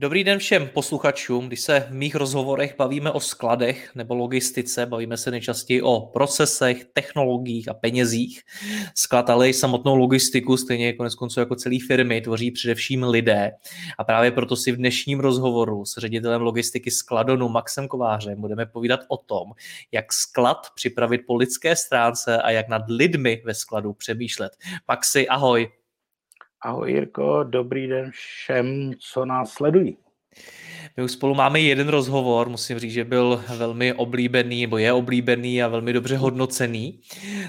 Dobrý den všem posluchačům. Když se v mých rozhovorech bavíme o skladech nebo logistice, bavíme se nejčastěji o procesech, technologiích a penězích. Sklad, ale i samotnou logistiku, stejně konec konců jako celý firmy, tvoří především lidé. A právě proto si v dnešním rozhovoru s ředitelem logistiky Skladonu Maxem Kovářem budeme povídat o tom, jak sklad připravit po lidské stránce a jak nad lidmi ve skladu přemýšlet. Maxi, ahoj. Ahoj Jirko, dobrý den všem, co nás sledují. My už spolu máme jeden rozhovor, musím říct, že byl velmi oblíbený, nebo je oblíbený a velmi dobře hodnocený.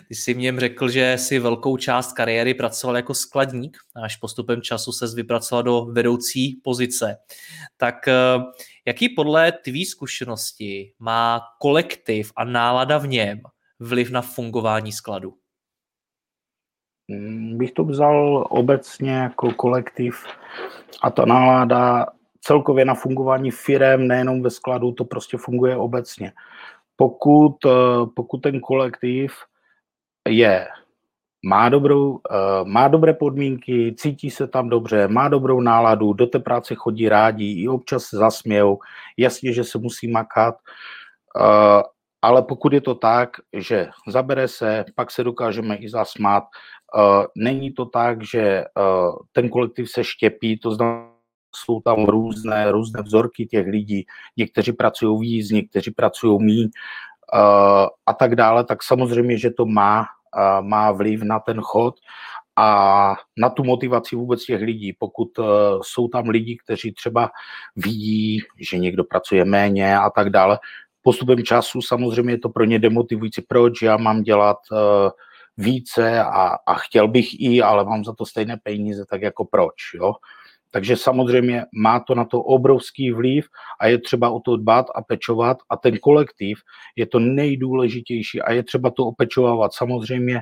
Ty jsi v něm řekl, že si velkou část kariéry pracoval jako skladník až postupem času se vypracoval do vedoucí pozice. Tak eh, jaký podle tvý zkušenosti má kolektiv a nálada v něm vliv na fungování skladu? Mm, bych to vzal obecně jako kolektiv a ta nálada celkově na fungování firem, nejenom ve skladu, to prostě funguje obecně. Pokud, eh, pokud ten kolektiv je, má, dobrou, eh, má dobré podmínky, cítí se tam dobře, má dobrou náladu, do té práce chodí rádi, i občas se zasmějou, jasně, že se musí makat, eh, ale pokud je to tak, že zabere se, pak se dokážeme i zasmát, není to tak, že uh, ten kolektiv se štěpí, to znamená, jsou tam různé, různé vzorky těch lidí, někteří pracují víc, někteří pracují míň uh, a tak dále, tak samozřejmě, že to má, má vliv na ten chod a na tu motivaci vůbec těch lidí. Pokud jsou tam lidi, kteří třeba vidí, že někdo pracuje méně a tak dále, postupem času samozřejmě je to pro ně demotivující. Proč já mám dělat více a, a chtěl bych i, ale mám za to stejné peníze, tak jako proč, jo. Takže samozřejmě má to na to obrovský vliv a je třeba o to dbát a pečovat a ten kolektiv je to nejdůležitější a je třeba to opečovávat. Samozřejmě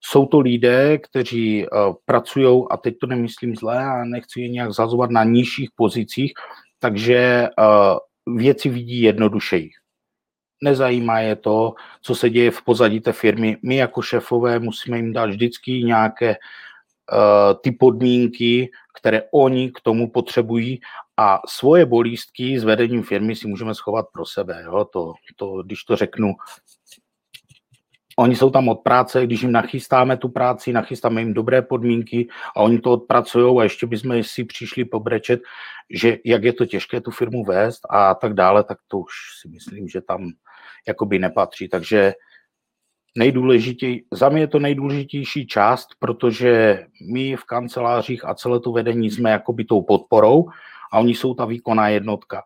jsou to lidé, kteří uh, pracují, a teď to nemyslím zle a nechci je nějak zazovat na nižších pozicích, takže uh, věci vidí jednodušeji nezajímá je to, co se děje v pozadí té firmy. My jako šéfové musíme jim dát vždycky nějaké uh, ty podmínky, které oni k tomu potřebují a svoje bolístky s vedením firmy si můžeme schovat pro sebe. Jo? To, to, když to řeknu Oni jsou tam od práce, když jim nachystáme tu práci, nachystáme jim dobré podmínky a oni to odpracují a ještě bychom si přišli pobrečet, že jak je to těžké tu firmu vést a tak dále, tak to už si myslím, že tam jakoby nepatří. Takže nejdůležitější, za mě je to nejdůležitější část, protože my v kancelářích a celé to vedení jsme jakoby tou podporou a oni jsou ta výkonná jednotka.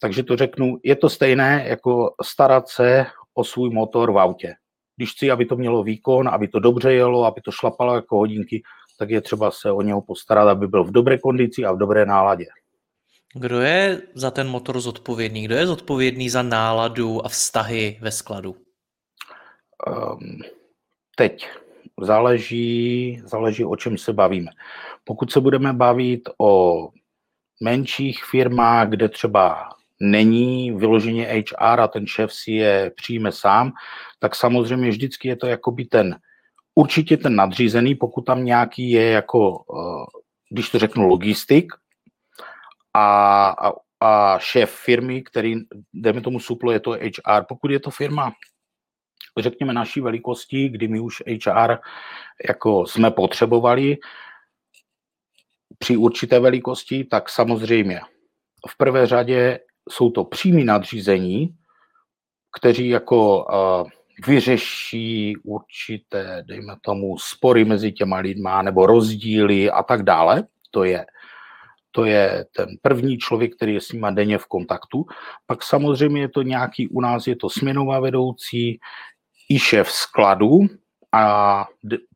Takže to řeknu, je to stejné jako starat se o svůj motor v autě. Když chci, aby to mělo výkon, aby to dobře jelo, aby to šlapalo jako hodinky, tak je třeba se o něho postarat, aby byl v dobré kondici a v dobré náladě. Kdo je za ten motor zodpovědný? Kdo je zodpovědný za náladu a vztahy ve skladu? Um, teď záleží, záleží, o čem se bavíme. Pokud se budeme bavit o menších firmách, kde třeba není vyloženě HR a ten šéf si je přijme sám, tak samozřejmě vždycky je to jakoby ten, určitě ten nadřízený, pokud tam nějaký je jako, eh, když to řeknu, logistik a, a, a šéf firmy, který, dejme tomu suplo, je to HR. Pokud je to firma, řekněme, naší velikosti, kdy my už HR jako jsme potřebovali při určité velikosti, tak samozřejmě v prvé řadě jsou to přímí nadřízení, kteří jako uh, vyřeší určité, dejme tomu, spory mezi těma lidma nebo rozdíly a tak dále. To je, to je ten první člověk, který je s nima denně v kontaktu. Pak samozřejmě je to nějaký, u nás je to směnová vedoucí, i šéf skladu a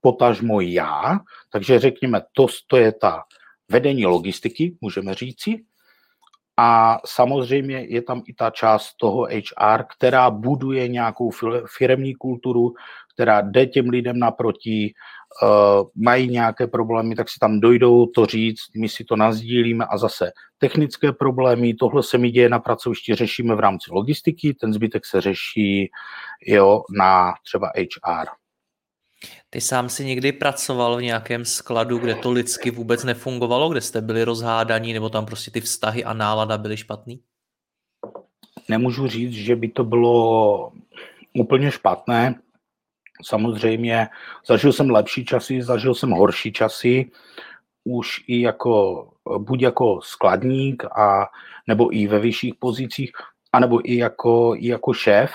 potažmo já, takže řekněme, to, to je ta vedení logistiky, můžeme říci. A samozřejmě je tam i ta část toho HR, která buduje nějakou firemní kulturu, která jde těm lidem naproti, uh, mají nějaké problémy, tak si tam dojdou to říct, my si to nazdílíme a zase technické problémy, tohle se mi děje na pracovišti, řešíme v rámci logistiky, ten zbytek se řeší jo, na třeba HR. Ty sám si někdy pracoval v nějakém skladu, kde to lidsky vůbec nefungovalo, kde jste byli rozhádaní, nebo tam prostě ty vztahy a nálada byly špatný? Nemůžu říct, že by to bylo úplně špatné. Samozřejmě zažil jsem lepší časy, zažil jsem horší časy, už i jako, buď jako skladník, a, nebo i ve vyšších pozicích, anebo i jako, i jako šéf.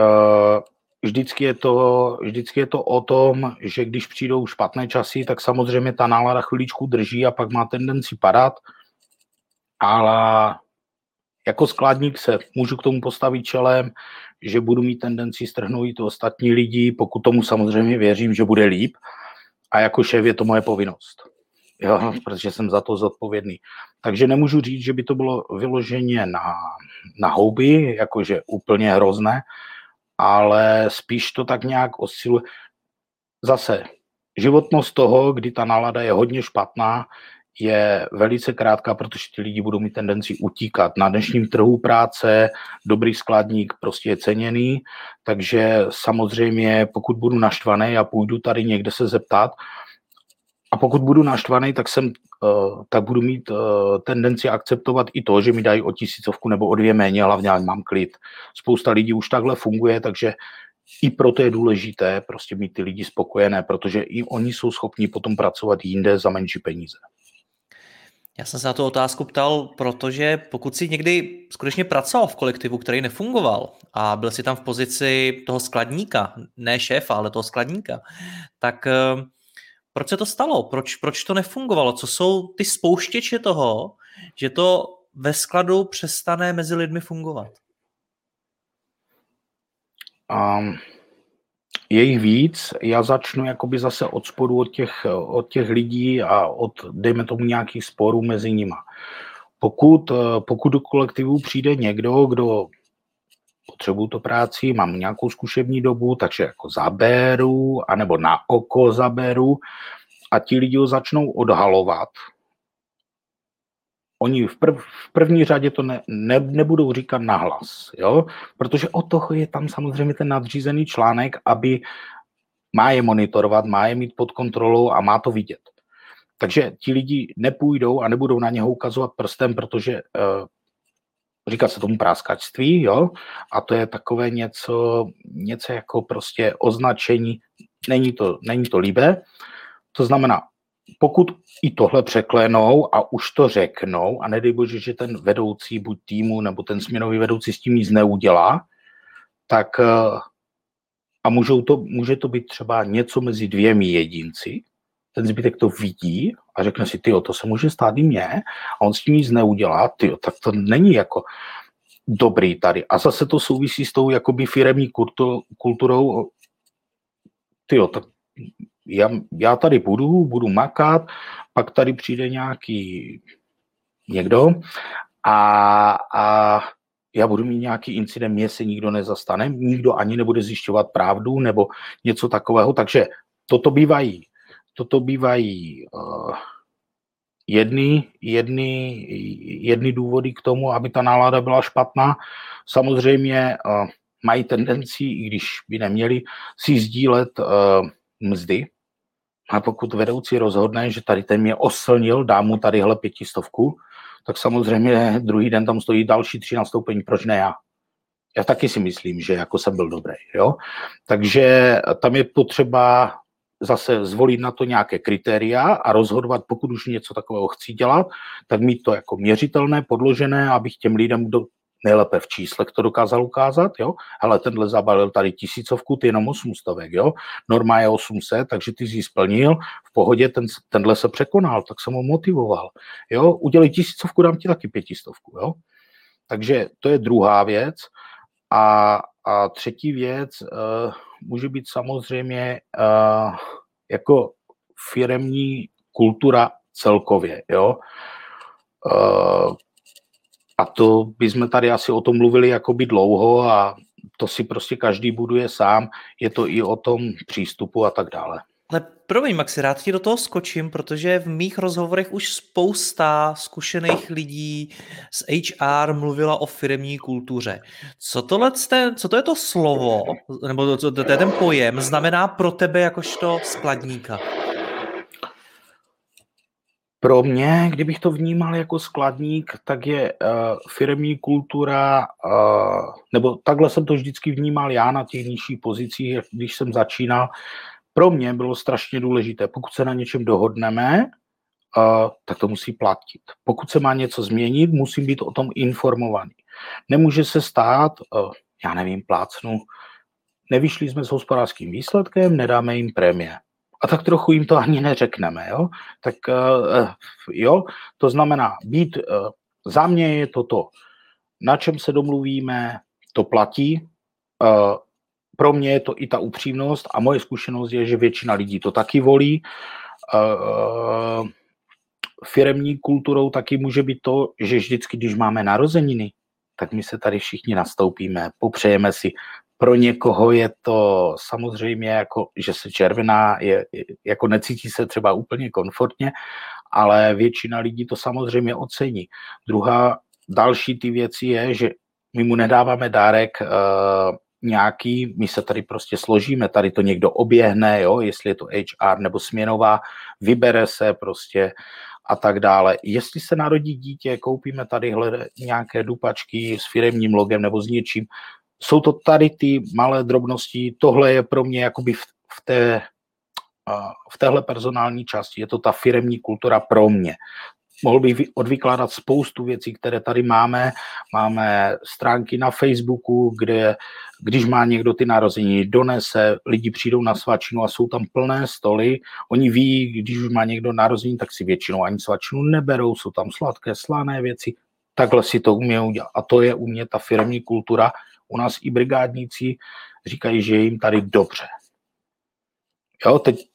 Uh, vždycky je, to, vždycky je to o tom, že když přijdou špatné časy, tak samozřejmě ta nálada chviličku drží a pak má tendenci padat, ale jako skladník se můžu k tomu postavit čelem, že budu mít tendenci strhnout i to ostatní lidi, pokud tomu samozřejmě věřím, že bude líp. A jako šéf je to moje povinnost. Jo, protože jsem za to zodpovědný. Takže nemůžu říct, že by to bylo vyloženě na, na houby, jakože úplně hrozné, ale spíš to tak nějak osciluje. Zase, životnost toho, kdy ta nálada je hodně špatná, je velice krátká, protože ti lidi budou mít tendenci utíkat. Na dnešním trhu práce dobrý skladník prostě je ceněný, takže samozřejmě pokud budu naštvaný a půjdu tady někde se zeptat, a pokud budu naštvaný, tak, jsem, uh, tak budu mít uh, tendenci akceptovat i to, že mi dají o tisícovku nebo o dvě méně, hlavně mám klid. Spousta lidí už takhle funguje, takže i proto je důležité prostě mít ty lidi spokojené, protože i oni jsou schopni potom pracovat jinde za menší peníze. Já jsem se na tu otázku ptal, protože pokud si někdy skutečně pracoval v kolektivu, který nefungoval a byl si tam v pozici toho skladníka, ne šéfa, ale toho skladníka, tak eh, proč se to stalo? Proč, proč to nefungovalo? Co jsou ty spouštěče toho, že to ve skladu přestane mezi lidmi fungovat? Um, je jich víc. Já začnu jakoby zase od spodu od těch, od těch lidí a od, dejme tomu, nějakých sporů mezi nima. Pokud, pokud do kolektivu přijde někdo, kdo potřebuju to práci, mám nějakou zkušební dobu, takže jako zaberu, anebo na oko zaberu a ti lidi ho začnou odhalovat, oni v, prv, v první řadě to ne, ne, nebudou říkat nahlas, jo? protože o toho je tam samozřejmě ten nadřízený článek, aby má je monitorovat, má je mít pod kontrolou a má to vidět. Takže ti lidi nepůjdou a nebudou na něho ukazovat prstem, protože uh, říká se tomu práskačství, jo, a to je takové něco, něco jako prostě označení, není to, není to líbé, to znamená, pokud i tohle překlenou a už to řeknou a nedej bože, že ten vedoucí buď týmu nebo ten směnový vedoucí s tím nic neudělá, tak eh, a můžou to, může to být třeba něco mezi dvěmi jedinci, ten zbytek to vidí a řekne si, ty, to se může stát i mně. A on s tím nic neudělá, ty, tak to není jako dobrý tady. A zase to souvisí s tou jakoby firemní kulturou, ty, tak já, já tady budu, budu makat, pak tady přijde nějaký někdo a, a já budu mít nějaký incident, mě se nikdo nezastane, nikdo ani nebude zjišťovat pravdu nebo něco takového, takže toto bývají, toto bývají uh, jedny, jedny, jedny důvody k tomu, aby ta nálada byla špatná. Samozřejmě uh, mají tendenci, i když by neměli, si sdílet uh, mzdy, a pokud vedoucí rozhodne, že tady ten mě oslnil, dá mu tadyhle pětistovku, tak samozřejmě druhý den tam stojí další tři nastoupení, proč ne já? Já taky si myslím, že jako jsem byl dobrý. Jo? Takže tam je potřeba zase zvolit na to nějaké kritéria a rozhodovat, pokud už něco takového chci dělat, tak mít to jako měřitelné, podložené, abych těm lidem do, nejlépe v číslech to dokázal ukázat, jo, ale tenhle zabalil tady tisícovku, ty jenom 800, jo, norma je 800, takže ty jsi splnil, v pohodě ten, tenhle se překonal, tak jsem ho motivoval, jo, udělej tisícovku, dám ti taky pětistovku, jo, takže to je druhá věc. A, a třetí věc uh, může být samozřejmě uh, jako firemní kultura celkově, jo, uh, a to bychom tady asi o tom mluvili jakoby dlouho a to si prostě každý buduje sám. Je to i o tom přístupu a tak dále. Ale promiň, Maxi, rád ti do toho skočím, protože v mých rozhovorech už spousta zkušených lidí z HR mluvila o firmní kultuře. Co, tohle, co to je to slovo, nebo to, to je ten pojem, znamená pro tebe jakožto skladníka? Pro mě, kdybych to vnímal jako skladník, tak je uh, firmní kultura, uh, nebo takhle jsem to vždycky vnímal já na těch nižších pozicích, když jsem začínal. Pro mě bylo strašně důležité, pokud se na něčem dohodneme, tak to musí platit. Pokud se má něco změnit, musím být o tom informovaný. Nemůže se stát, uh, já nevím, plácnu, nevyšli jsme s hospodářským výsledkem, nedáme jim prémie a tak trochu jim to ani neřekneme. Jo? Tak uh, jo, to znamená být, za mě je to to, na čem se domluvíme, to platí. Pro mě je to i ta upřímnost a moje zkušenost je, že většina lidí to taky volí. Uh, firemní kulturou taky může být to, že vždycky, když máme narozeniny, tak my se tady všichni nastoupíme, popřejeme si pro někoho je to samozřejmě jako, že se červená, je, jako necítí se třeba úplně komfortně, ale většina lidí to samozřejmě ocení. Druhá, další ty věci je, že my mu nedáváme dárek uh, nějaký, my se tady prostě složíme, tady to někdo oběhne, jo, jestli je to HR nebo směnová, vybere se prostě a tak dále. Jestli se narodí dítě, koupíme tady nějaké dupačky s firemním logem nebo s něčím, jsou to tady ty malé drobnosti, tohle je pro mě jakoby v, v té v téhle personální části, je to ta firemní kultura pro mě. Mohl bych odvykládat spoustu věcí, které tady máme. Máme stránky na Facebooku, kde když má někdo ty narozeniny, donese, lidi přijdou na svačinu a jsou tam plné stoly. Oni ví, když už má někdo narozeniny, tak si většinou ani svačinu neberou, jsou tam sladké, slané věci. Takhle si to umí udělat. A to je u mě ta firmní kultura, u nás i brigádníci říkají, že je jim tady dobře. Jo, teď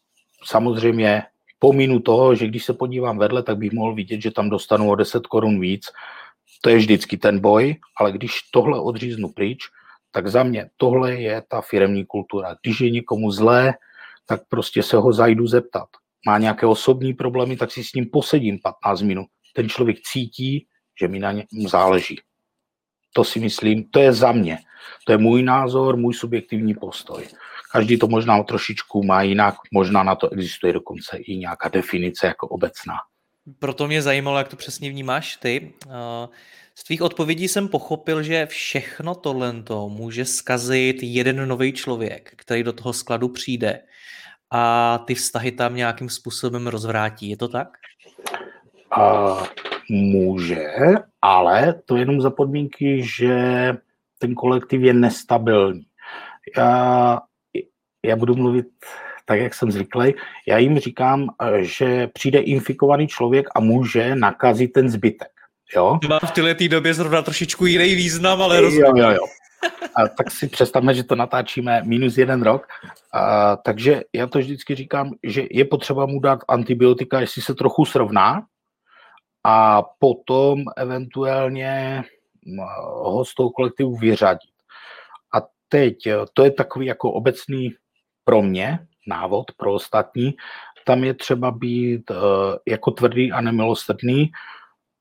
samozřejmě pomínu toho, že když se podívám vedle, tak bych mohl vidět, že tam dostanu o 10 korun víc. To je vždycky ten boj, ale když tohle odříznu pryč, tak za mě tohle je ta firemní kultura. Když je někomu zlé, tak prostě se ho zajdu zeptat. Má nějaké osobní problémy, tak si s ním posedím 15 minut. Ten člověk cítí, že mi na něm záleží. To si myslím, to je za mě. To je můj názor, můj subjektivní postoj. Každý to možná trošičku má jinak, možná na to existuje dokonce i nějaká definice jako obecná. Proto mě zajímalo, jak to přesně vnímáš ty. Eh, z tvých odpovědí jsem pochopil, že všechno tohle může skazit jeden nový člověk, který do toho skladu přijde a ty vztahy tam nějakým způsobem rozvrátí. Je to tak? A může, ale to jenom za podmínky, že ten kolektiv je nestabilní. Já, já budu mluvit tak, jak jsem zvyklý. Já jim říkám, že přijde infikovaný člověk a může nakazit ten zbytek. Jo? Mám v této době zrovna trošičku jiný význam, ale rozumím. Jo, jo, jo. A tak si představme, že to natáčíme minus jeden rok. A, takže já to vždycky říkám, že je potřeba mu dát antibiotika, jestli se trochu srovná, a potom eventuálně ho z toho kolektivu vyřadit. A teď, to je takový jako obecný pro mě návod, pro ostatní, tam je třeba být uh, jako tvrdý a nemilosrdný.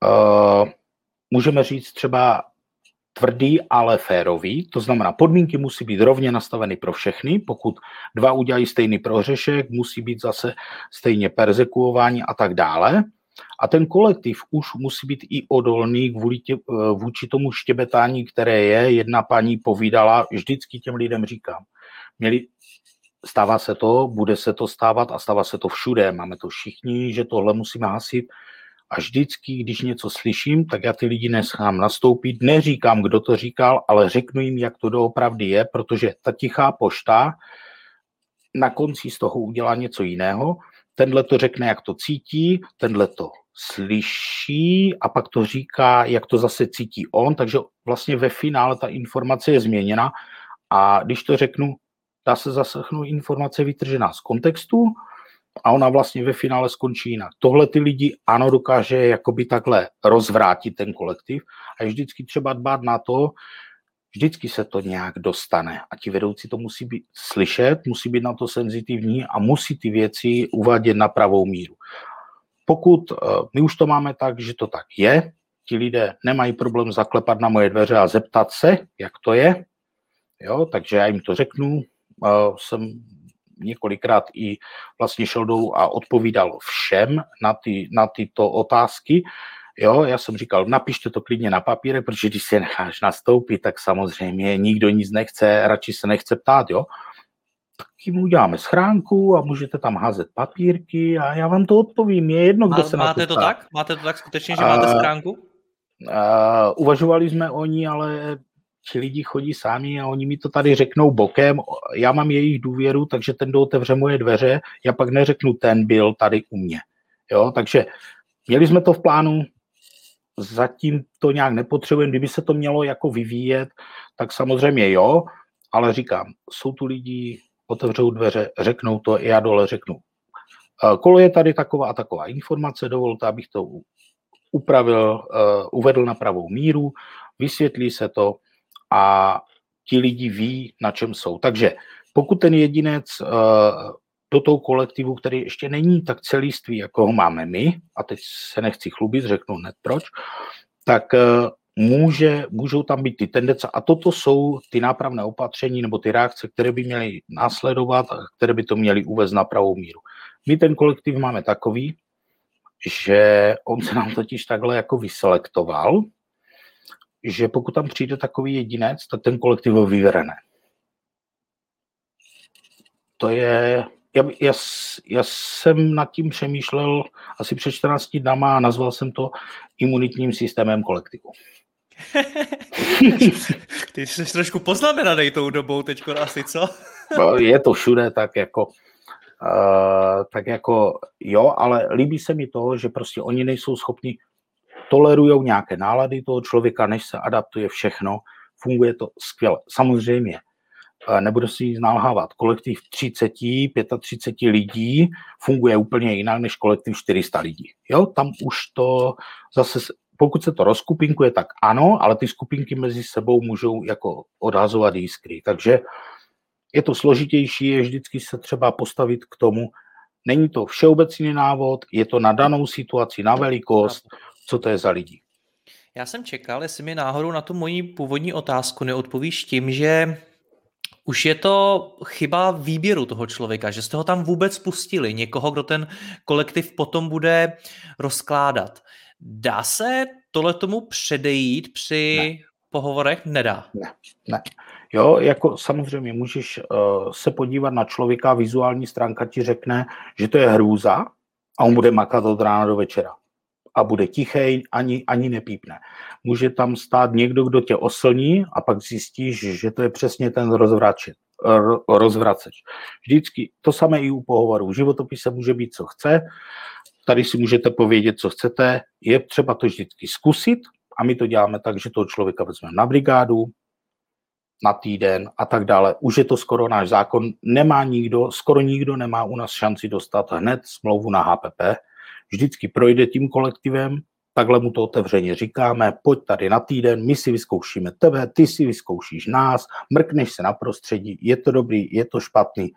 Uh, můžeme říct třeba tvrdý, ale férový, to znamená, podmínky musí být rovně nastaveny pro všechny, pokud dva udělají stejný prohřešek, musí být zase stejně persekuováni a tak dále. A ten kolektiv už musí být i odolný kvůli tě, eh, vůči tomu štěbetání, které je. Jedna paní povídala, vždycky těm lidem říkám, měli, stává se to, bude se to stávat a stává se to všude. Máme to všichni, že tohle musíme hasit. A vždycky, když něco slyším, tak já ty lidi nechám nastoupit, neříkám, kdo to říkal, ale řeknu jim, jak to doopravdy je, protože ta tichá pošta na konci z toho udělá něco jiného. Tenhle to řekne, jak to cítí, tenhle to slyší a pak to říká, jak to zase cítí on, takže vlastně ve finále ta informace je změněna a když to řeknu, dá se zaslechnout informace vytržená z kontextu a ona vlastně ve finále skončí jinak. Tohle ty lidi ano dokáže jakoby takhle rozvrátit ten kolektiv a je vždycky třeba dbát na to, vždycky se to nějak dostane a ti vedoucí to musí být slyšet, musí být na to senzitivní a musí ty věci uvádět na pravou míru. Pokud eh, my už to máme tak, že to tak je, ti lidé nemají problém zaklepat na moje dveře a zeptat se, jak to je, jo, takže já jim to řeknu, jsem několikrát i vlastně šel dolů a odpovídal všem na, ty, na tyto otázky, Jo, já jsem říkal, napište to klidně na papíre, protože když se necháš nastoupit, tak samozřejmě nikdo nic nechce, radši se nechce ptát, jo. Tak jim uděláme schránku a můžete tam házet papírky a já vám to odpovím. Je jedno, kdo Má, se Máte na to, to tak? Máte to tak skutečně, že máte schránku? Uh, uvažovali jsme o ní, ale ti lidi chodí sami a oni mi to tady řeknou bokem, já mám jejich důvěru, takže ten, kdo otevře moje dveře, já pak neřeknu, ten byl tady u mě. Jo, takže měli jsme to v plánu, zatím to nějak nepotřebujeme, kdyby se to mělo jako vyvíjet, tak samozřejmě jo, ale říkám, jsou tu lidi, otevřou dveře, řeknou to, já dole řeknu. Eh, kolo je tady taková a taková informace, dovolte, abych to upravil, uh, uvedl na pravou míru, vysvětlí se to a ti lidi ví, na čem jsou. Takže pokud ten jedinec uh, do toho kolektivu, který ještě není tak celiství, jako ho máme my, a teď se nechci chlubit, řeknu hned proč, tak uh, může, můžou tam být ty tendence a toto jsou ty nápravné opatření nebo ty reakce, které by měly následovat a které by to měly uvést na pravou míru. My ten kolektiv máme takový, že on se nám totiž takhle jako vyselektoval, že pokud tam přijde takový jedinec, tak ten kolektiv ho vyvrne. To je, já, já, já jsem nad tím přemýšlel asi před 14 dnama a nazval jsem to imunitním systémem kolektivu. Ty jsi trošku poznamenaný tou dobou teď asi, co? No, je to všude tak jako Uh, tak jako jo, ale líbí se mi to, že prostě oni nejsou schopni, tolerují nějaké nálady toho člověka, než se adaptuje všechno, funguje to skvěle. Samozřejmě, uh, nebudu si nic nalhávat, kolektiv 30, 35 lidí funguje úplně jinak než kolektiv 400 lidí. Jo, tam už to zase pokud se to rozkupinkuje, tak ano, ale ty skupinky mezi sebou můžou jako odhazovat jiskry. Takže je to složitější, je vždycky se třeba postavit k tomu, není to všeobecný návod, je to na danou situaci, na velikost, co to je za lidi. Já jsem čekal, jestli mi náhodou na tu moji původní otázku neodpovíš tím, že už je to chyba výběru toho člověka, že jste ho tam vůbec pustili, někoho, kdo ten kolektiv potom bude rozkládat. Dá se tohle tomu předejít při ne. pohovorech? Nedá. Ne, ne. Jo, jako samozřejmě můžeš uh, se podívat na člověka, vizuální stránka ti řekne, že to je hrůza a on bude makat od rána do večera. A bude tichej, ani, ani nepípne. Může tam stát někdo, kdo tě oslní a pak zjistíš, že to je přesně ten rozvračet, rozvraceč. Vždycky to samé i u pohovoru. V životopise může být, co chce. Tady si můžete povědět, co chcete. Je třeba to vždycky zkusit a my to děláme tak, že toho člověka vezmeme na brigádu, na týden a tak dále. Už je to skoro náš zákon. Nemá nikdo, skoro nikdo nemá u nás šanci dostat hned smlouvu na HPP. Vždycky projde tím kolektivem, takhle mu to otevřeně říkáme, pojď tady na týden, my si vyzkoušíme tebe, ty si vyzkoušíš nás, mrkneš se na prostředí, je to dobrý, je to špatný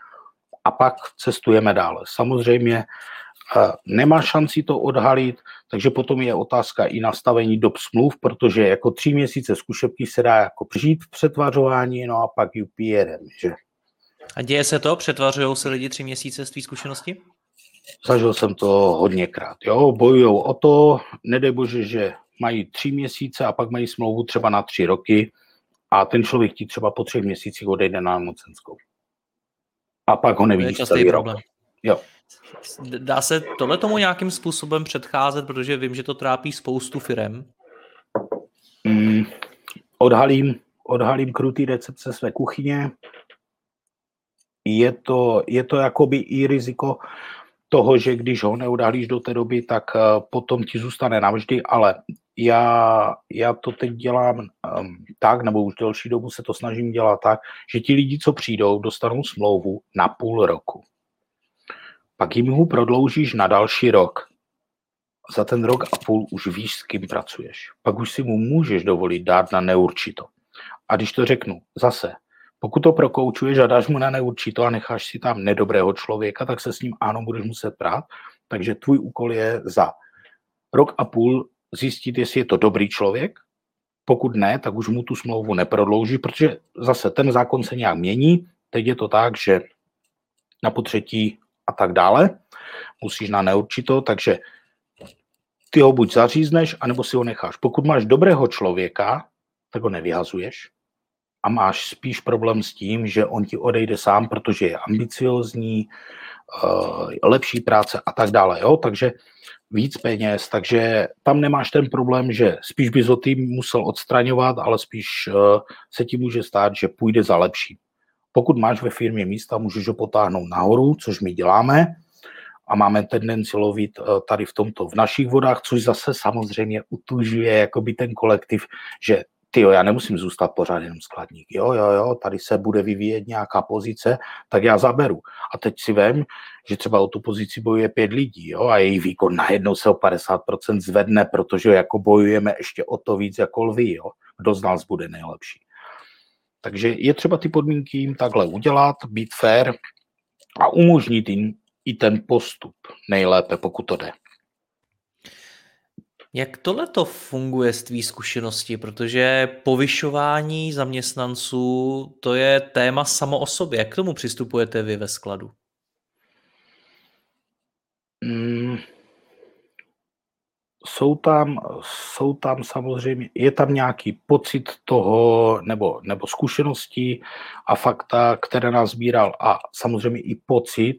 a pak cestujeme dále. Samozřejmě nemá šanci to odhalit, takže potom je otázka i nastavení dob smluv, protože jako tři měsíce zkušebky se dá jako přijít v přetvařování, no a pak UPRM, že? A děje se to? Přetvařují se lidi tři měsíce z tvý zkušenosti? Zažil jsem to hodněkrát, jo, bojují o to, nedej bože, že mají tři měsíce a pak mají smlouvu třeba na tři roky a ten člověk ti třeba po třech měsících odejde na mocenskou. A pak ho nevidíš celý problém. rok. Jo. Dá se tohle tomu nějakým způsobem předcházet, protože vím, že to trápí spoustu firem? Mm, odhalím, odhalím krutý recepce své kuchyně. Je to, je to jakoby i riziko toho, že když ho neodhalíš do té doby, tak eh, potom ti zůstane navždy, ale já, já to teď dělám um, tak, nebo už delší dobu se to snažím dělat tak, že ti lidi, co přijdou, dostanou smlouvu na půl roku. Pak jim ho prodloužíš na další rok. Za ten rok a půl už víš, s kým pracuješ. Pak už si mu můžeš dovolit dát na neurčito. A když to řeknu, zase, pokud to prokoučuješ a dáš mu na neurčito a necháš si tam nedobrého člověka, tak se s ním ano budeš muset prát. Takže tvůj úkol je za rok a půl zjistit, jestli je to dobrý člověk. Pokud ne, tak už mu tu smlouvu neprodlouží, protože zase ten zákon se nějak mění. Teď je to tak, že na potřetí a tak dále musíš na neurčito, takže ty ho buď zařízneš, anebo si ho necháš. Pokud máš dobrého člověka, tak ho nevyhazuješ a máš spíš problém s tím, že on ti odejde sám, protože je ambiciozní, eh, lepší práce a tak dále. Jo? Takže víc peněz, takže tam nemáš ten problém, že spíš bys ho tým musel odstraňovat, ale spíš eh, se ti může stát, že půjde za lepší. Pokud máš ve firmě místa, můžeš ho potáhnout nahoru, což my děláme a máme tendenci lovit eh, tady v tomto v našich vodách, což zase samozřejmě utužuje jakoby ten kolektiv, že ty jo, já nemusím zůstat pořád jenom skladník, jo, jo, jo, tady se bude vyvíjet nějaká pozice, tak já zaberu. A teď si vem, že třeba o tu pozici bojuje pět lidí, jo, a její výkon najednou se o 50% zvedne, protože jako bojujeme ještě o to víc jako lvy, jo. Kdo z nás bude nejlepší. Takže je třeba ty podmínky jim takhle udělat, být fair a umožnit jim i ten postup nejlépe, pokud to jde. Jak tohle to funguje z tvý zkušenosti? Protože povyšování zaměstnanců, to je téma samo o sobě. Jak k tomu přistupujete vy ve skladu? Jsou tam, jsou tam samozřejmě, je tam nějaký pocit toho, nebo, nebo zkušenosti a fakta, které nás sbíral a samozřejmě i pocit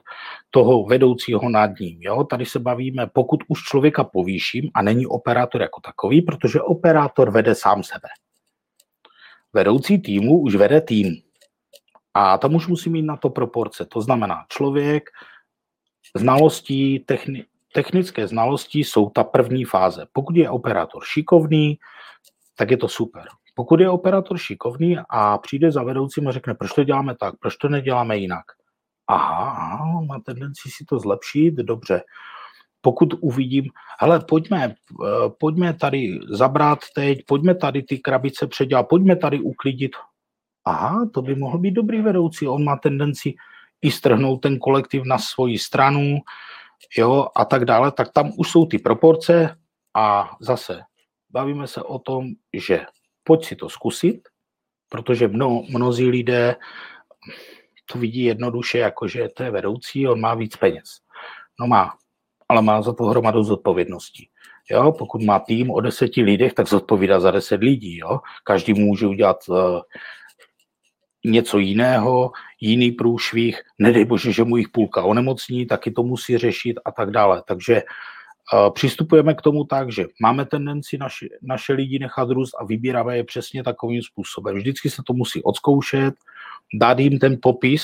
toho vedoucího nad ním. Jo? Tady se bavíme, pokud už člověka povýším a není operátor jako takový, protože operátor vede sám sebe. Vedoucí týmu už vede tým. A tam už musí mít na to proporce. To znamená, člověk znalostí, techni- technické znalosti jsou ta první fáze. Pokud je operátor šikovný, tak je to super. Pokud je operátor šikovný a přijde za vedoucím a řekne, proč to děláme tak, proč to neděláme jinak. Aha, aha má tendenci si to zlepšit, dobře. Pokud uvidím, hele, pojďme, eh, pojďme tady zabrat teď, pojďme tady ty krabice předělat, pojďme tady uklidit. Aha, to by mohl být dobrý vedoucí, on má tendenci i strhnout ten kolektiv na svoji stranu, jo, a tak dále, tak tam už jsou ty proporce a zase bavíme se o tom, že pojď si to zkusit, protože mno, mnozí lidé to vidí jednoduše, jako že to je vedoucí, on má víc peněz. No má, ale má za to hromadu zodpovědností. Jo, pokud má tým o deseti lidech, tak zodpovídá za deset lidí. Jo. Každý může udělat uh, něco jiného, jiný průšvih, nedej bože, že mu jich půlka onemocní, taky to musí řešit a tak dále. Takže uh, přistupujeme k tomu tak, že máme tendenci naše, naše lidi nechat růst a vybíráme je přesně takovým způsobem. Vždycky se to musí odzkoušet, dát jim ten popis,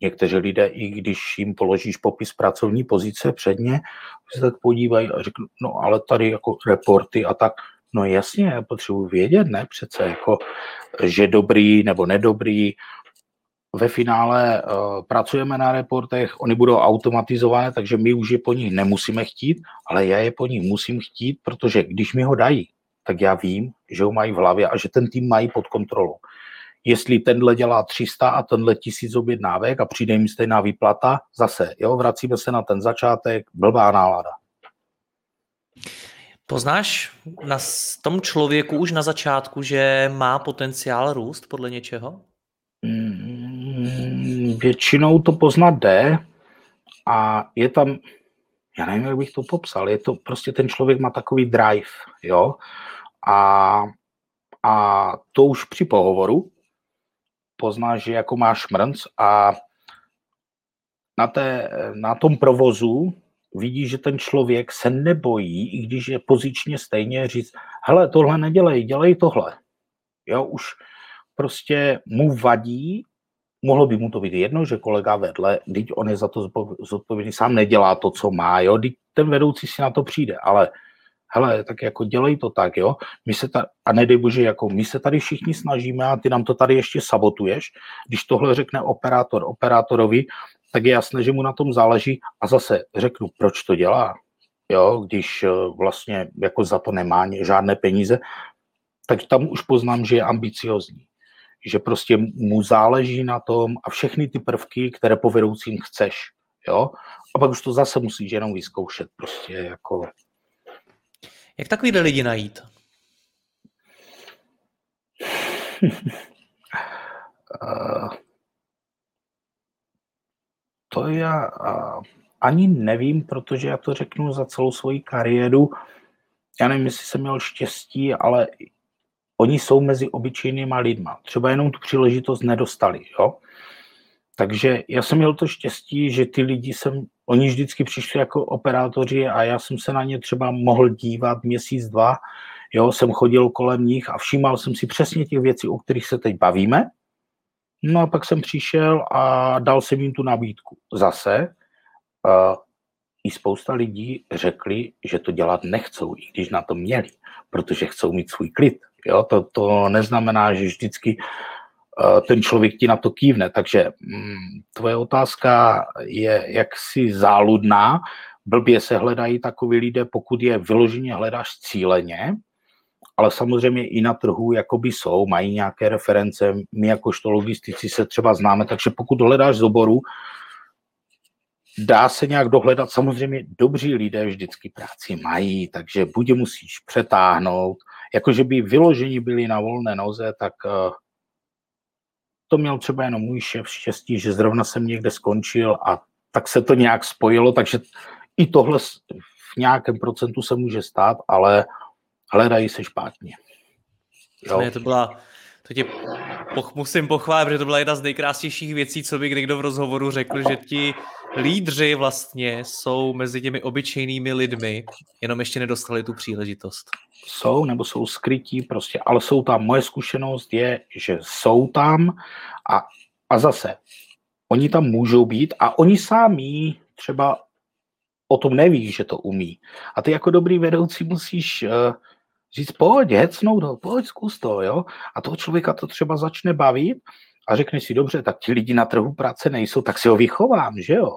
někteří lidé, i když jim položíš popis pracovní pozice předně, se tak podívají a řeknou, no ale tady jako reporty a tak, No jasně, já potřebuji vědět, ne přece, jako, že dobrý nebo nedobrý. Ve finále uh, pracujeme na reportech, oni budou automatizované, takže my už je po nich nemusíme chtít, ale já je po nich musím chtít, protože když mi ho dají, tak já vím, že ho mají v hlavě a že ten tým mají pod kontrolou. Jestli tenhle dělá 300 a tenhle tisíc objednávek a přijde jim stejná výplata, zase, jo, vracíme se na ten začátek, blbá nálada. Poznáš na tom člověku už na začátku, že má potenciál růst podle něčeho? Mm, většinou to poznat jde a je tam, já nevím, jak bych to popsal, je to prostě ten člověk má takový drive, jo, a, a to už při pohovoru poznáš, že jako máš šmrnc a na, té, na tom provozu vidí, že ten člověk se nebojí, i když je pozičně stejně, říct, hele, tohle nedělej, dělej tohle. Jo, už prostě mu vadí, mohlo by mu to být jedno, že kolega vedle, teď on je za to zodpovědný, sám nedělá to, co má, jo, teď ten vedoucí si na to přijde, ale hele, tak jako dělej to tak, jo, my se tady, a nedej bože, jako my se tady všichni snažíme a ty nám to tady ještě sabotuješ, když tohle řekne operátor operátorovi, tak je jasné, že mu na tom záleží a zase řeknu, proč to dělá, jo, když eh, vlastně jako za to nemá žádné peníze, tak tam už poznám, že je ambiciozní. Že prostě mu záleží na tom a všechny ty prvky, které po vedoucím chceš, jo. A pak už to zase musíš jenom vyzkoušet, prostě jako jak takovýhle lidi najít? uh, to já uh, ani nevím, protože já to řeknu za celou svoji kariéru. Já nevím, jestli jsem měl štěstí, ale oni jsou mezi obyčejnýma lidma. Třeba jenom tu příležitost nedostali. Jo? Takže já jsem měl to štěstí, že ty lidi jsem, oni vždycky přišli jako operátoři a já jsem se na ně třeba mohl dívat měsíc, dva, jo, jsem chodil kolem nich a všímal jsem si přesně těch věcí, o kterých se teď bavíme. No a pak jsem přišel a dal jsem jim tu nabídku. Zase uh, i spousta lidí řekli, že to dělat nechcou, i když na to měli, protože chcou mít svůj klid. Jo? To, to neznamená, že vždycky Eh, ten člověk ti na to kývne. Takže mm, tvoje otázka je jaksi záludná. Blbě se hledají takový lidé, pokud je vyloženě hledáš cíleně, ale samozřejmě i na trhu jakoby jsou, mají nějaké reference, my jakožto logistici se třeba známe, takže pokud hledáš z oboru, dá se nějak dohledat, samozřejmě dobří lidé vždycky práci mají, takže buď musíš přetáhnout, jakože by vyloženi byli na volné noze, tak uh, to měl třeba jenom můj šéf štěstí, že zrovna jsem někde skončil a tak se to nějak spojilo, takže i tohle v nějakém procentu se může stát, ale hledají se špatně. Jo. Ne, to byla, to tě poch, musím pochválit, protože to byla jedna z nejkrásnějších věcí, co by někdo v rozhovoru řekl, že ti lídři vlastně jsou mezi těmi obyčejnými lidmi, jenom ještě nedostali tu příležitost jsou nebo jsou skrytí prostě, ale jsou tam. Moje zkušenost je, že jsou tam a, a zase, oni tam můžou být a oni sami třeba o tom neví, že to umí. A ty jako dobrý vedoucí musíš uh, říct, pojď, hecnout ho, pojď, zkus to, jo. A toho člověka to třeba začne bavit a řekne si, dobře, tak ti lidi na trhu práce nejsou, tak si ho vychovám, že jo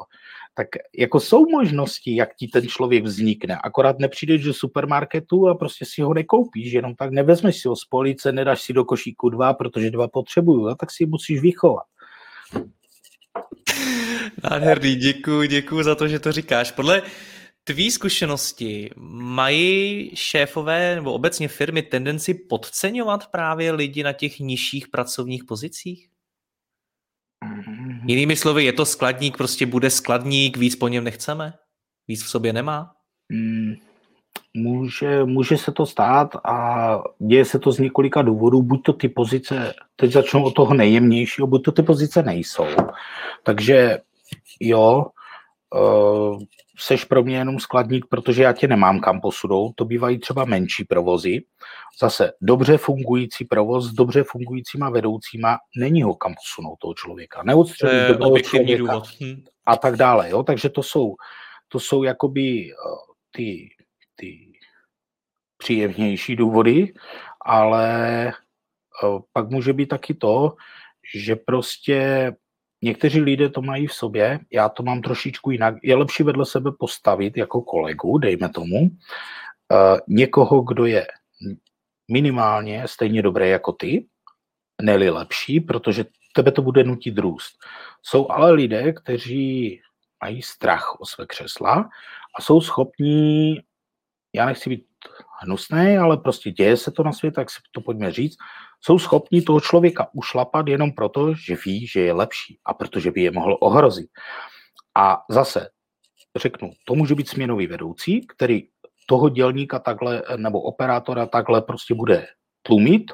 tak jako jsou možnosti, jak ti ten člověk vznikne. Akorát nepřijdeš do supermarketu a prostě si ho nekoupíš, jenom tak nevezmeš si ho z police, nedáš si do košíku dva, protože dva potřebuju, a tak si musíš vychovat. Nádherný, děkuji, děkuji za to, že to říkáš. Podle tvý zkušenosti mají šéfové nebo obecně firmy tendenci podceňovat právě lidi na těch nižších pracovních pozicích? Mm-hmm. Jinými slovy, je to skladník, prostě bude skladník, víc po něm nechceme? Víc v sobě nemá? Mm, může, může se to stát a děje se to z několika důvodů. Buď to ty pozice, teď začnu od toho nejjemnějšího, buď to ty pozice nejsou. Takže jo, uh, seš pro mě jenom skladník, protože já tě nemám kam posunout. To bývají třeba menší provozy. Zase dobře fungující provoz s dobře fungujícíma vedoucíma není ho kam posunout toho člověka. Neodstřelit dobrého člověka důvod. A tak dále. Jo? Takže to jsou, to jsou jakoby uh, ty, ty příjemnější důvody, ale uh, pak může být taky to, že prostě Někteří lidé to mají v sobě, já to mám trošičku jinak. Je lepší vedle sebe postavit jako kolegu, dejme tomu, uh, někoho, kdo je minimálně stejně dobré jako ty, neli lepší, protože tebe to bude nutit růst. Jsou ale lidé, kteří mají strach o své křesla a jsou schopní, já nechci být hnusný, ale prostě děje se to na světě, tak si to pojďme říct, jsou schopni toho člověka ušlapat jenom proto, že ví, že je lepší a protože by je mohl ohrozit. A zase řeknu, to může být směnový vedoucí, který toho dělníka takhle, nebo operátora takhle prostě bude tlumit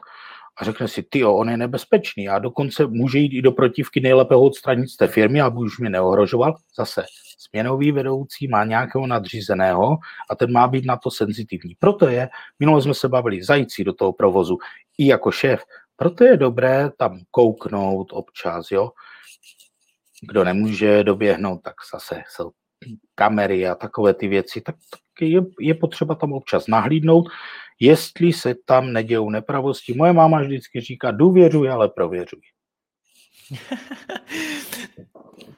a řekne si, ty on je nebezpečný a dokonce může jít i do protivky, nejlépe ho odstranit z té firmy, aby už mě neohrožoval. Zase směnový vedoucí má nějakého nadřízeného a ten má být na to senzitivní. Proto je, minule jsme se bavili, zající do toho provozu i jako šéf, proto je dobré tam kouknout občas, jo. Kdo nemůže doběhnout, tak zase jsou kamery a takové ty věci, tak, tak je, je potřeba tam občas nahlídnout, jestli se tam nedějou nepravosti. Moje máma vždycky říká, důvěřuj, ale prověřuj.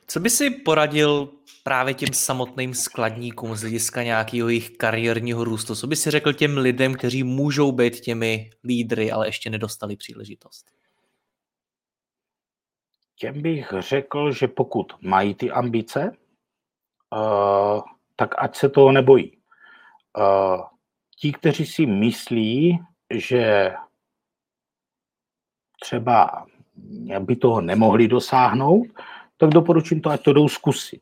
Co by si poradil právě těm samotným skladníkům z hlediska nějakého jejich kariérního růstu? Co by si řekl těm lidem, kteří můžou být těmi lídry, ale ještě nedostali příležitost? Těm bych řekl, že pokud mají ty ambice, uh, tak ať se toho nebojí. Uh, ti, kteří si myslí, že třeba by toho nemohli dosáhnout, tak doporučím to, ať to jdou zkusit.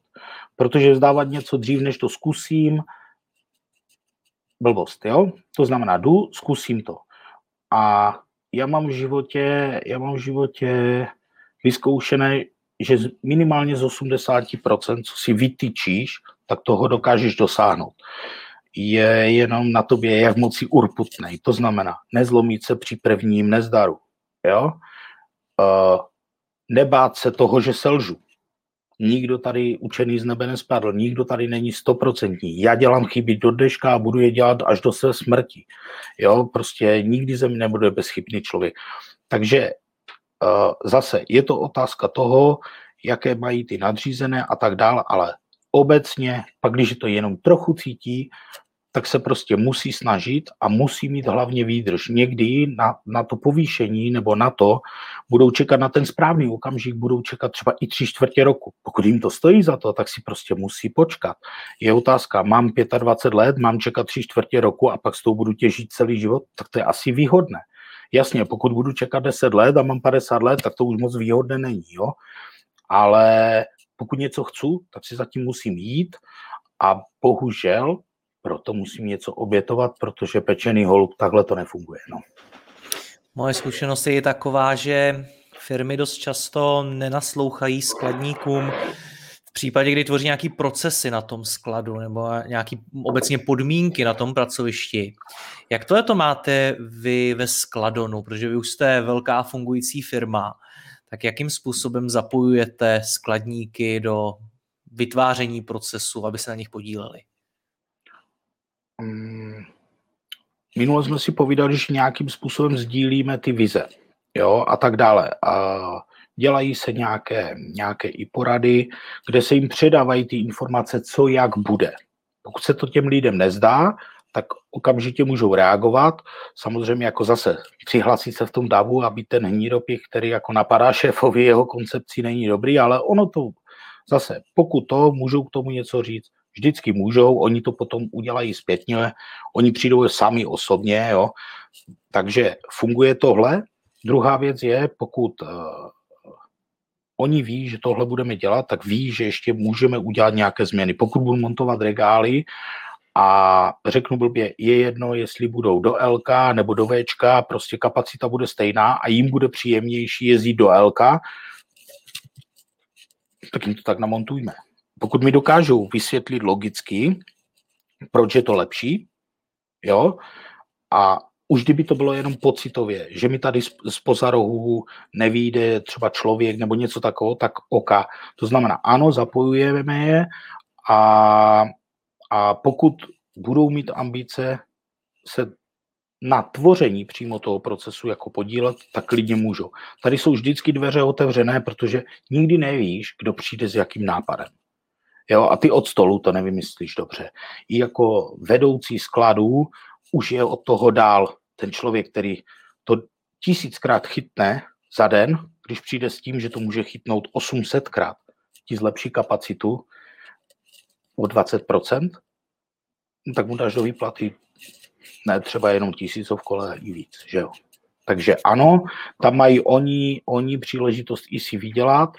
Protože vzdávat něco dřív, než to zkusím, blbost, jo? To znamená, jdu, zkusím to. A já mám v životě, já mám v životě vyzkoušené, že minimálně z 80%, co si vytyčíš, tak toho dokážeš dosáhnout. Je jenom na tobě, jak moci urputnej. To znamená, nezlomit se při prvním nezdaru. Jo? Uh, nebát se toho, že selžu. Nikdo tady učený z nebe nespadl, nikdo tady není stoprocentní. Já dělám chyby do dneška a budu je dělat až do své smrti. Jo, prostě nikdy zemi nebude bezchybný člověk. Takže uh, zase je to otázka toho, jaké mají ty nadřízené a tak dále, ale obecně, pak když to jenom trochu cítí, tak se prostě musí snažit a musí mít hlavně výdrž. Někdy na, na to povýšení nebo na to budou čekat na ten správný okamžik, budou čekat třeba i tři čtvrtě roku. Pokud jim to stojí za to, tak si prostě musí počkat. Je otázka, mám 25 let, mám čekat tři čtvrtě roku a pak s tou budu těžit celý život, tak to je asi výhodné. Jasně, pokud budu čekat 10 let a mám 50 let, tak to už moc výhodné není, jo. Ale pokud něco chci, tak si zatím musím jít a bohužel proto musím něco obětovat, protože pečený holub takhle to nefunguje. No. Moje zkušenost je taková, že firmy dost často nenaslouchají skladníkům v případě, kdy tvoří nějaký procesy na tom skladu nebo nějaký obecně podmínky na tom pracovišti. Jak to je to máte vy ve skladonu, protože vy už jste velká fungující firma, tak jakým způsobem zapojujete skladníky do vytváření procesu, aby se na nich podíleli? Mm, minule jsme si povídali, že nějakým způsobem sdílíme ty vize jo, a tak dále. A dělají se nějaké, nějaké i porady, kde se jim předávají ty informace, co jak bude. Pokud se to těm lidem nezdá, tak okamžitě můžou reagovat. Samozřejmě jako zase přihlásit se v tom davu, aby ten hnídopich, který jako napadá šéfovi jeho koncepci, není dobrý, ale ono to zase, pokud to, můžou k tomu něco říct, vždycky můžou, oni to potom udělají zpětně, oni přijdou sami osobně, jo. Takže funguje tohle. Druhá věc je, pokud uh, oni ví, že tohle budeme dělat, tak ví, že ještě můžeme udělat nějaké změny. Pokud budu montovat regály a řeknu blbě, je jedno, jestli budou do LK nebo do VČK, prostě kapacita bude stejná a jim bude příjemnější jezdit do LK, tak jim to tak namontujme. Pokud mi dokážou vysvětlit logicky, proč je to lepší, jo, a už kdyby to bylo jenom pocitově, že mi tady z pozarohu nevíde třeba člověk nebo něco takového, tak oka. To znamená, ano, zapojujeme je a, a pokud budou mít ambice se na tvoření přímo toho procesu jako podílet, tak klidně můžou. Tady jsou vždycky dveře otevřené, protože nikdy nevíš, kdo přijde s jakým nápadem. Jo, a ty od stolu to nevymyslíš dobře. I jako vedoucí skladů už je od toho dál ten člověk, který to tisíckrát chytne za den, když přijde s tím, že to může chytnout 800krát, ti zlepší kapacitu o 20%, tak mu dáš do výplaty ne třeba jenom tisícovku, ale i víc, že jo. Takže ano, tam mají oni, oni příležitost i si vydělat,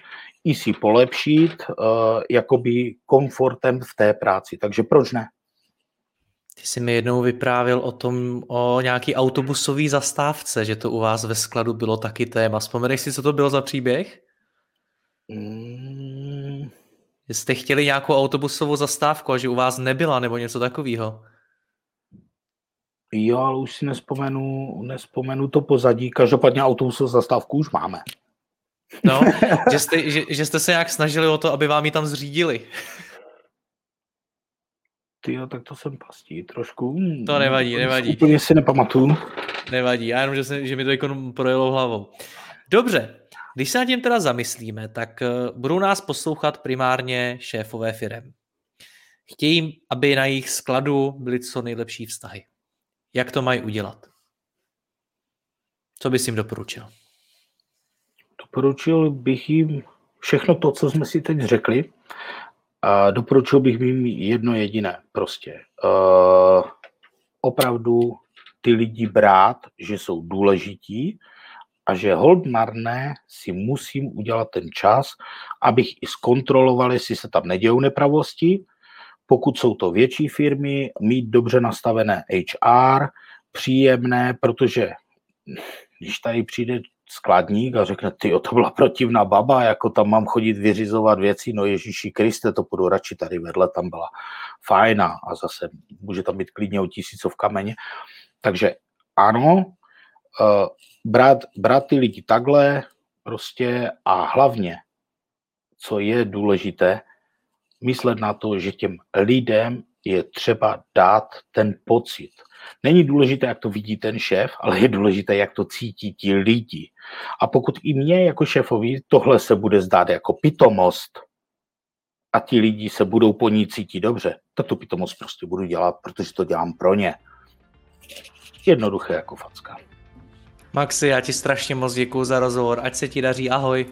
i si polepšit, uh, jakoby komfortem v té práci. Takže proč ne? Ty jsi mi jednou vyprávěl o tom, o nějaký autobusový zastávce, že to u vás ve skladu bylo taky téma. Vzpomeneš si, co to bylo za příběh? Mm. Jste chtěli nějakou autobusovou zastávku a že u vás nebyla nebo něco takového. Jo, ale už si nespomenu, nespomenu to pozadí. Každopádně autobusovou zastávku už máme. No, že jste, že, že jste se nějak snažili o to, aby vám ji tam zřídili. Ty tak to jsem pastí trošku. To nevadí, nevadí. Úplně si nepamatuju. Nevadí, já jenom, že, se, že mi to jako projelo hlavou. Dobře, když se nad tím teda zamyslíme, tak eh, budou nás poslouchat primárně šéfové firem. Chtějí, aby na jejich skladu byly co nejlepší vztahy. Jak to mají udělat? Co bys jim doporučil? Doporučil bych jim všechno to, co jsme si teď řekli. A doporučil bych jim jedno jediné prostě. Uh, opravdu ty lidi brát, že jsou důležití a že hold marné si musím udělat ten čas, abych i zkontroloval, jestli se tam nedějou nepravosti. Pokud jsou to větší firmy, mít dobře nastavené HR, příjemné, protože když tady přijde skladník a řekne, ty to byla protivná baba, jako tam mám chodit vyřizovat věci, no Ježíši Kriste, to půjdu radši tady vedle, tam byla fajna a zase může tam být klidně o tisícov kameně. Takže ano, uh, brát, brát ty lidi takhle prostě a hlavně, co je důležité, myslet na to, že těm lidem je třeba dát ten pocit. Není důležité, jak to vidí ten šéf, ale je důležité, jak to cítí ti lidi. A pokud i mě jako šéfovi tohle se bude zdát jako pitomost a ti lidi se budou po ní cítit dobře, tak tu pitomost prostě budu dělat, protože to dělám pro ně. Jednoduché jako facka. Maxi, já ti strašně moc děkuji za rozhovor. Ať se ti daří, ahoj.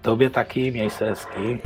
Tobě taky, měj se hezky.